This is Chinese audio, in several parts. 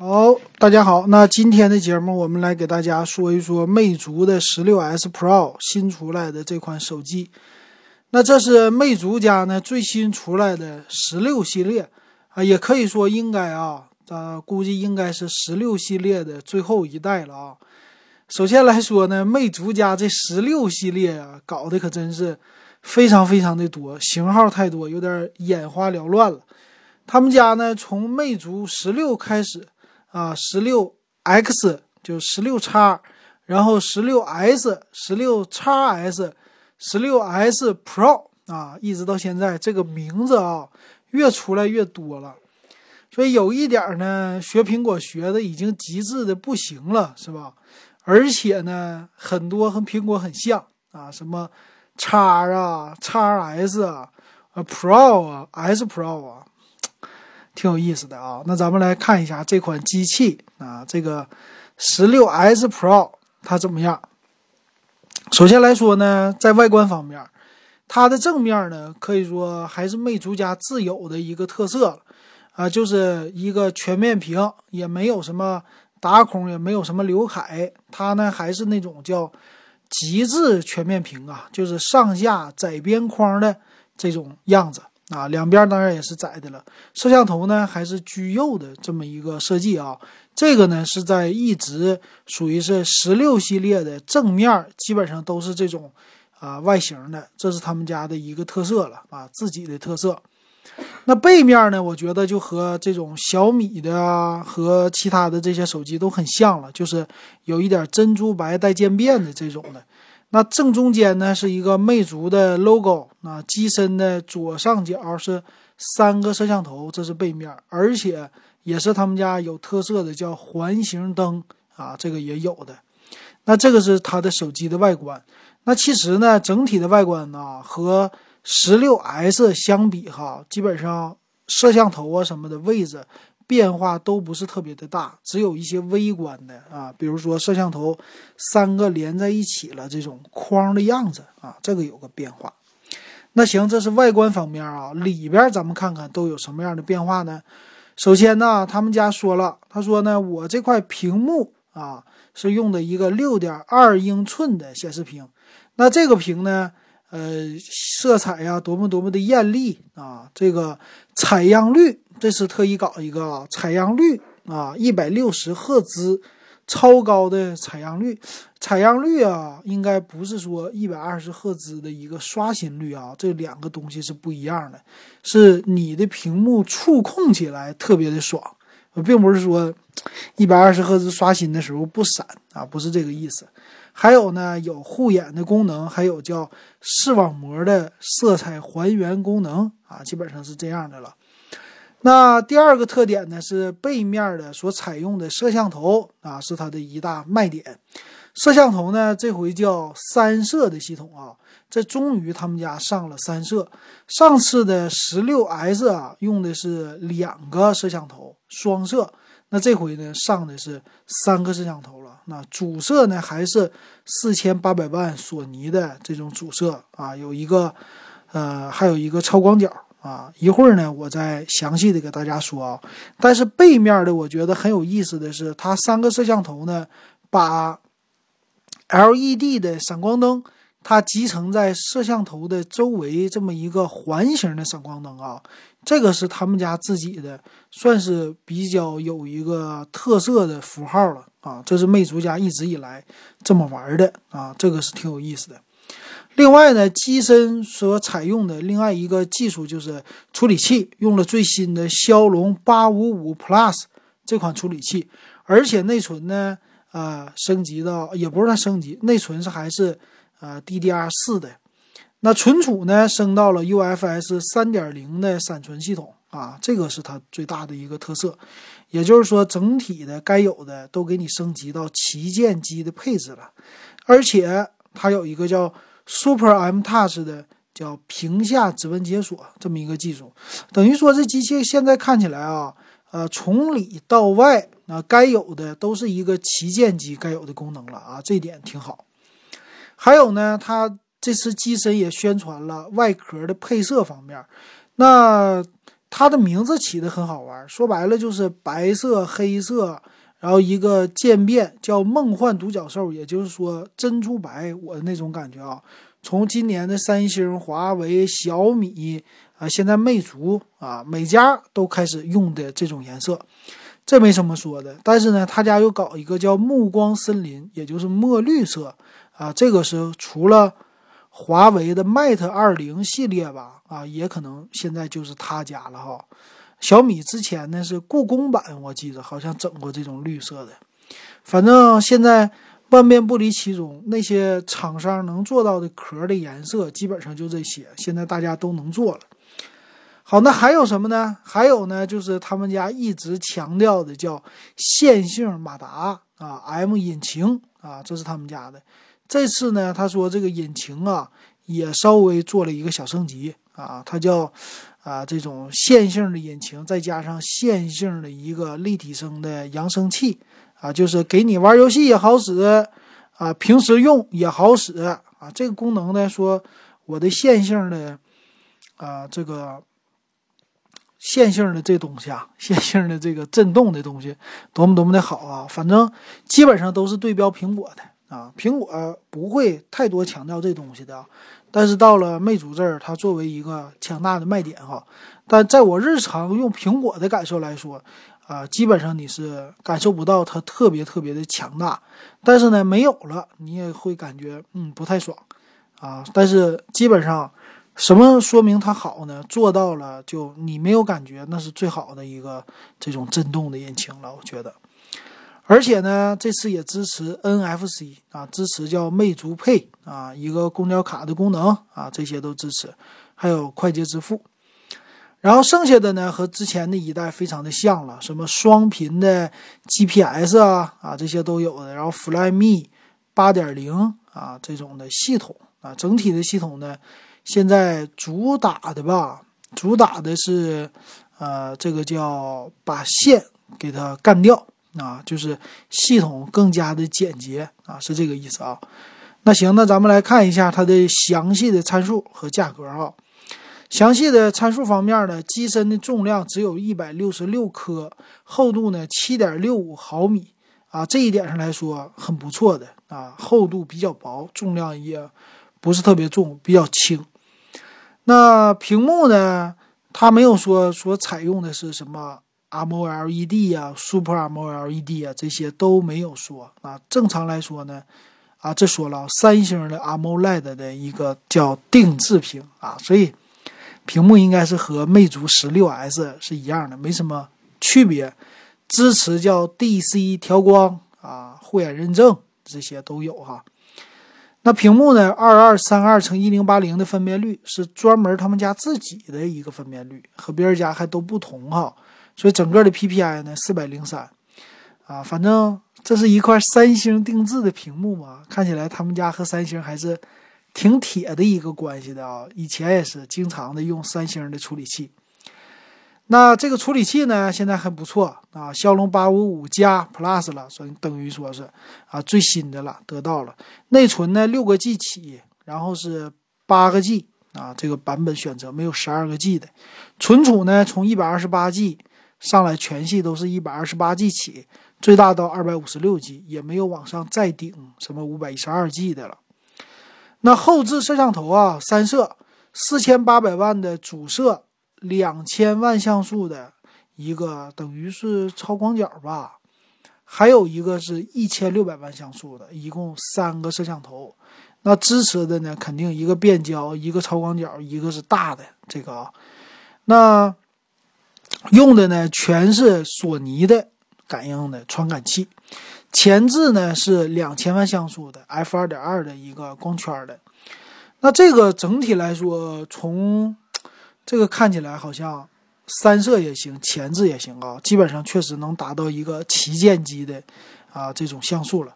好，大家好，那今天的节目我们来给大家说一说魅族的十六 S Pro 新出来的这款手机。那这是魅族家呢最新出来的十六系列啊，也可以说应该啊，呃，估计应该是十六系列的最后一代了啊。首先来说呢，魅族家这十六系列啊，搞得可真是非常非常的多，型号太多，有点眼花缭乱了。他们家呢，从魅族十六开始啊，十六 X 就十六叉，然后十六 S、十六叉 S、十六 S Pro 啊，一直到现在，这个名字啊，越出来越多了。所以有一点呢，学苹果学的已经极致的不行了，是吧？而且呢，很多和苹果很像啊，什么叉啊、叉 S 啊、啊 Pro 啊、S Pro 啊，挺有意思的啊。那咱们来看一下这款机器啊，这个十六 S Pro 它怎么样？首先来说呢，在外观方面，它的正面呢，可以说还是魅族家自有的一个特色了啊，就是一个全面屏，也没有什么。打孔也没有什么刘海，它呢还是那种叫极致全面屏啊，就是上下窄边框的这种样子啊，两边当然也是窄的了。摄像头呢还是居右的这么一个设计啊，这个呢是在一直属于是十六系列的正面基本上都是这种啊外形的，这是他们家的一个特色了啊，自己的特色。那背面呢？我觉得就和这种小米的啊，和其他的这些手机都很像了，就是有一点珍珠白带渐变的这种的。那正中间呢是一个魅族的 logo，那机身的左上角是三个摄像头，这是背面，而且也是他们家有特色的叫环形灯啊，这个也有的。那这个是它的手机的外观。那其实呢，整体的外观呢和。十六 S 相比哈，基本上摄像头啊什么的位置变化都不是特别的大，只有一些微观的啊，比如说摄像头三个连在一起了这种框的样子啊，这个有个变化。那行，这是外观方面啊，里边咱们看看都有什么样的变化呢？首先呢，他们家说了，他说呢，我这块屏幕啊是用的一个六点二英寸的显示屏，那这个屏呢？呃，色彩呀，多么多么的艳丽啊！这个采样率，这是特意搞一个采样率啊，一百六十赫兹，超高的采样率。采样率啊，应该不是说一百二十赫兹的一个刷新率啊，这两个东西是不一样的。是你的屏幕触控起来特别的爽，并不是说一百二十赫兹刷新的时候不闪啊，不是这个意思。还有呢，有护眼的功能，还有叫视网膜的色彩还原功能啊，基本上是这样的了。那第二个特点呢，是背面的所采用的摄像头啊，是它的一大卖点。摄像头呢，这回叫三摄的系统啊，这终于他们家上了三摄。上次的十六 S 啊，用的是两个摄像头双摄。那这回呢，上的是三个摄像头了。那主摄呢，还是四千八百万索尼的这种主摄啊，有一个，呃，还有一个超广角啊。一会儿呢，我再详细的给大家说啊。但是背面的，我觉得很有意思的是，它三个摄像头呢，把 LED 的闪光灯。它集成在摄像头的周围这么一个环形的闪光灯啊，这个是他们家自己的，算是比较有一个特色的符号了啊。这是魅族家一直以来这么玩的啊，这个是挺有意思的。另外呢，机身所采用的另外一个技术就是处理器，用了最新的骁龙八五五 Plus 这款处理器，而且内存呢，呃，升级到也不是它升级，内存是还是。啊，DDR 四的，那存储呢升到了 UFS 三点零的闪存系统啊，这个是它最大的一个特色。也就是说，整体的该有的都给你升级到旗舰机的配置了，而且它有一个叫 Super M Touch 的叫屏下指纹解锁这么一个技术，等于说这机器现在看起来啊，呃，从里到外啊，该有的都是一个旗舰机该有的功能了啊，这点挺好。还有呢，它这次机身也宣传了外壳的配色方面。那它的名字起的很好玩，说白了就是白色、黑色，然后一个渐变叫梦幻独角兽，也就是说珍珠白，我的那种感觉啊。从今年的三星、华为、小米啊，现在魅族啊，每家都开始用的这种颜色，这没什么说的。但是呢，他家又搞一个叫暮光森林，也就是墨绿色啊，这个是除了华为的 Mate 二零系列吧，啊，也可能现在就是他家了哈。小米之前呢是故宫版，我记得好像整过这种绿色的，反正现在。万变不离其宗，那些厂商能做到的壳的颜色基本上就这些，现在大家都能做了。好，那还有什么呢？还有呢，就是他们家一直强调的叫线性马达啊，M 引擎啊，这是他们家的。这次呢，他说这个引擎啊也稍微做了一个小升级啊，它叫啊这种线性的引擎，再加上线性的一个立体声的扬声器。啊，就是给你玩游戏也好使，啊，平时用也好使啊。这个功能呢，说我的线性的，啊，这个线性的这东西啊，线性的这个震动的东西，多么多么的好啊！反正基本上都是对标苹果的啊，苹果不会太多强调这东西的。但是到了魅族这儿，它作为一个强大的卖点哈。但在我日常用苹果的感受来说，啊，基本上你是感受不到它特别特别的强大，但是呢，没有了你也会感觉嗯不太爽，啊，但是基本上什么说明它好呢？做到了就你没有感觉，那是最好的一个这种震动的引擎了，我觉得。而且呢，这次也支持 NFC 啊，支持叫魅族 Pay 啊，一个公交卡的功能啊，这些都支持，还有快捷支付。然后剩下的呢，和之前的一代非常的像了，什么双频的 GPS 啊啊这些都有的。然后 Flyme 八点零啊这种的系统啊，整体的系统呢，现在主打的吧，主打的是呃这个叫把线给它干掉啊，就是系统更加的简洁啊，是这个意思啊。那行，那咱们来看一下它的详细的参数和价格啊。详细的参数方面呢，机身的重量只有一百六十六克，厚度呢七点六五毫米啊，这一点上来说很不错的啊，厚度比较薄，重量也不是特别重，比较轻。那屏幕呢，它没有说说采用的是什么 AMOLED 呀、Super AMOLED 啊，这些都没有说啊。正常来说呢，啊，这说了三星的 AMOLED 的一个叫定制屏啊，所以。屏幕应该是和魅族十六 S 是一样的，没什么区别。支持叫 DC 调光啊，护眼认证这些都有哈。那屏幕呢，二二三二乘一零八零的分辨率是专门他们家自己的一个分辨率，和别人家还都不同哈。所以整个的 PPI 呢四百零三啊，反正这是一块三星定制的屏幕嘛，看起来他们家和三星还是。挺铁的一个关系的啊，以前也是经常的用三星的处理器。那这个处理器呢，现在还不错啊，骁龙八五五加 Plus 了，所以等于说是啊最新的了，得到了。内存呢六个 G 起，然后是八个 G 啊，这个版本选择没有十二个 G 的。存储呢从一百二十八 G 上来，全系都是一百二十八 G 起，最大到二百五十六 G，也没有往上再顶什么五百一十二 G 的了。那后置摄像头啊，三摄，四千八百万的主摄，两千万像素的一个，等于是超广角吧，还有一个是一千六百万像素的，一共三个摄像头。那支持的呢，肯定一个变焦，一个超广角，一个是大的这个啊。那用的呢，全是索尼的感应的传感器。前置呢是两千万像素的 f 二点二的一个光圈的，那这个整体来说，从这个看起来好像三摄也行，前置也行啊，基本上确实能达到一个旗舰机的啊这种像素了。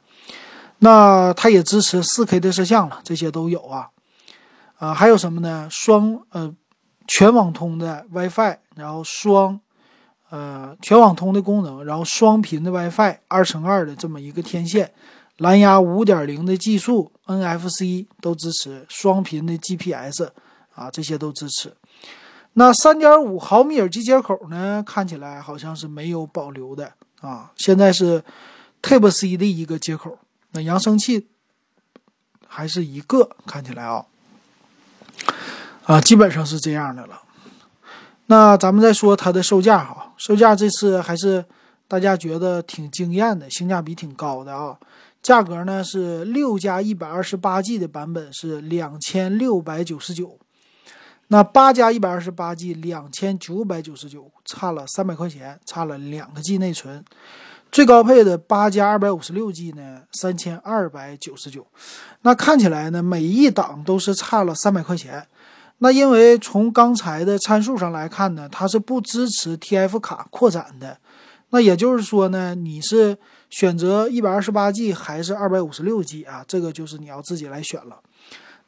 那它也支持四 K 的摄像了，这些都有啊。啊，还有什么呢？双呃全网通的 WiFi，然后双。呃，全网通的功能，然后双频的 WiFi，二乘二的这么一个天线，蓝牙五点零的技术，NFC 都支持，双频的 GPS 啊，这些都支持。那三点五毫米耳机接口呢，看起来好像是没有保留的啊。现在是 Type C 的一个接口，那扬声器还是一个，看起来啊，啊，基本上是这样的了。那咱们再说它的售价哈，售价这次还是大家觉得挺惊艳的，性价比挺高的啊。价格呢是六加一百二十八 G 的版本是两千六百九十九，那八加一百二十八 G 两千九百九十九，差了三百块钱，差了两个 G 内存。最高配的八加二百五十六 G 呢三千二百九十九，那看起来呢每一档都是差了三百块钱。那因为从刚才的参数上来看呢，它是不支持 TF 卡扩展的。那也就是说呢，你是选择一百二十八 G 还是二百五十六 G 啊？这个就是你要自己来选了。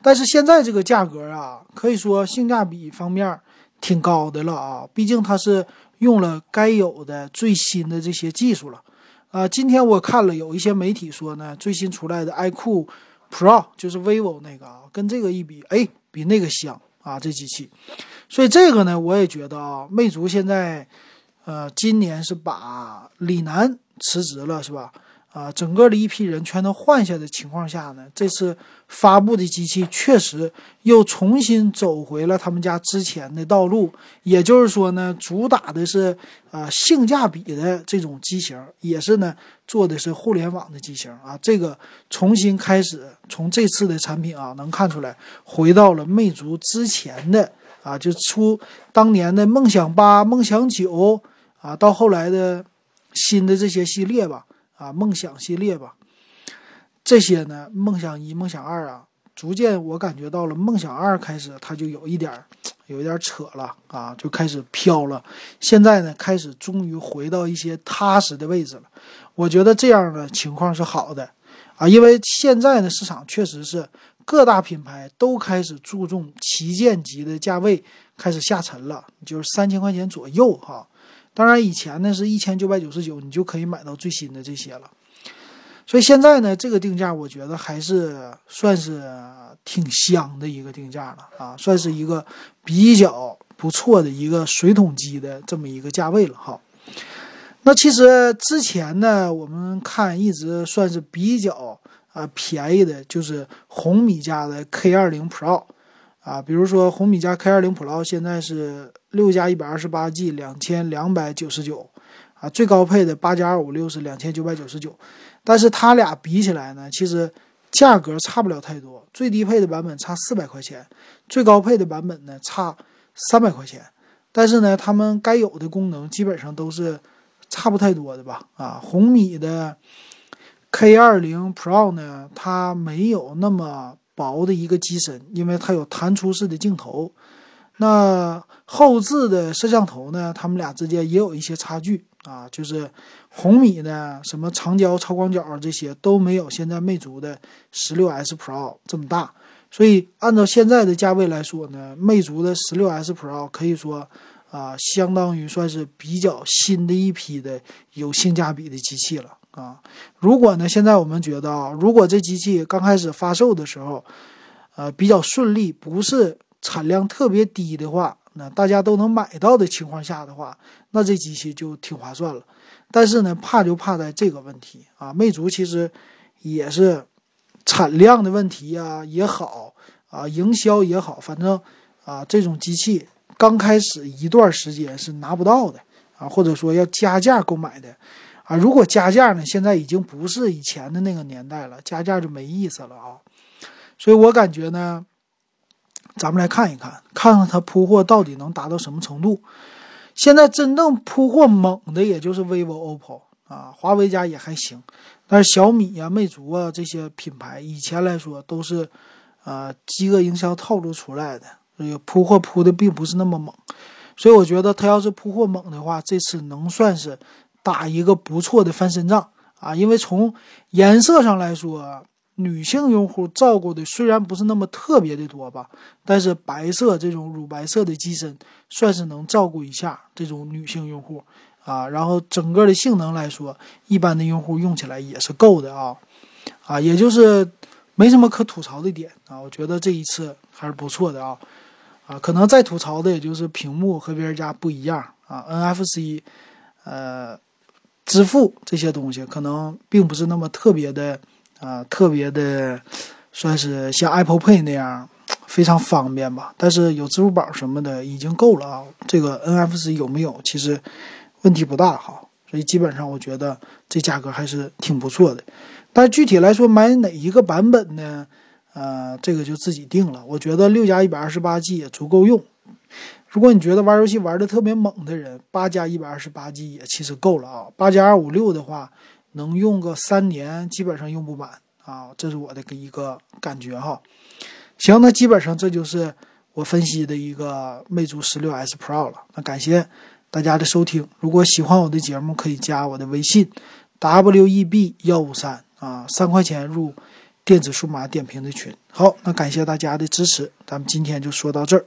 但是现在这个价格啊，可以说性价比方面挺高的了啊。毕竟它是用了该有的最新的这些技术了啊。今天我看了有一些媒体说呢，最新出来的 iQOO Pro 就是 vivo 那个啊，跟这个一比，哎，比那个香。啊，这机器，所以这个呢，我也觉得啊，魅族现在，呃，今年是把李楠辞职了，是吧？啊，整个的一批人全都换下的情况下呢，这次发布的机器确实又重新走回了他们家之前的道路。也就是说呢，主打的是啊性价比的这种机型，也是呢做的是互联网的机型啊。这个重新开始，从这次的产品啊能看出来，回到了魅族之前的啊，就出当年的梦想八、梦想九啊，到后来的新的这些系列吧。啊，梦想系列吧，这些呢，梦想一、梦想二啊，逐渐我感觉到了梦想二开始它就有一点，有一点扯了啊，就开始飘了。现在呢，开始终于回到一些踏实的位置了。我觉得这样的情况是好的啊，因为现在的，市场确实是各大品牌都开始注重旗舰级的价位开始下沉了，就是三千块钱左右哈。当然，以前呢是一千九百九十九，你就可以买到最新的这些了。所以现在呢，这个定价我觉得还是算是挺香的一个定价了啊，算是一个比较不错的一个水桶机的这么一个价位了哈。那其实之前呢，我们看一直算是比较啊便宜的，就是红米家的 K 二零 Pro。啊，比如说红米加 K 二零 Pro 现在是六加一百二十八 G 两千两百九十九，啊，最高配的八加二五六是两千九百九十九，但是它俩比起来呢，其实价格差不了太多，最低配的版本差四百块钱，最高配的版本呢差三百块钱，但是呢，它们该有的功能基本上都是差不太多的吧？啊，红米的 K 二零 Pro 呢，它没有那么。薄的一个机身，因为它有弹出式的镜头，那后置的摄像头呢，它们俩之间也有一些差距啊。就是红米的什么长焦、超广角这些都没有现在魅族的十六 S Pro 这么大，所以按照现在的价位来说呢，魅族的十六 S Pro 可以说啊，相当于算是比较新的一批的有性价比的机器了。啊，如果呢，现在我们觉得啊，如果这机器刚开始发售的时候，呃，比较顺利，不是产量特别低的话，那大家都能买到的情况下的话，那这机器就挺划算了。但是呢，怕就怕在这个问题啊，魅族其实也是产量的问题呀，也好啊，营销也好，反正啊，这种机器刚开始一段时间是拿不到的啊，或者说要加价购买的。啊，如果加价呢？现在已经不是以前的那个年代了，加价就没意思了啊。所以我感觉呢，咱们来看一看，看看它铺货到底能达到什么程度。现在真正铺货猛的，也就是 vivo、OPPO 啊，华为家也还行，但是小米呀、魅族啊这些品牌，以前来说都是，呃，饥饿营销套路出来的，所以铺货铺的并不是那么猛。所以我觉得它要是铺货猛的话，这次能算是。打一个不错的翻身仗啊！因为从颜色上来说，女性用户照顾的虽然不是那么特别的多吧，但是白色这种乳白色的机身算是能照顾一下这种女性用户啊。然后整个的性能来说，一般的用户用起来也是够的啊啊，也就是没什么可吐槽的点啊。我觉得这一次还是不错的啊。啊，可能再吐槽的也就是屏幕和别人家不一样啊，NFC，呃，支付这些东西可能并不是那么特别的啊，特别的算是像 Apple Pay 那样非常方便吧。但是有支付宝什么的已经够了啊，这个 NFC 有没有其实问题不大哈，所以基本上我觉得这价格还是挺不错的。但具体来说买哪一个版本呢？呃，这个就自己定了。我觉得六加一百二十八 G 也足够用。如果你觉得玩游戏玩的特别猛的人，八加一百二十八 G 也其实够了啊。八加二五六的话，能用个三年，基本上用不满啊。这是我的一个感觉哈。行，那基本上这就是我分析的一个魅族十六 S Pro 了。那感谢大家的收听。如果喜欢我的节目，可以加我的微信 W E B 幺五三啊，三块钱入。电子数码点评的群，好，那感谢大家的支持，咱们今天就说到这儿。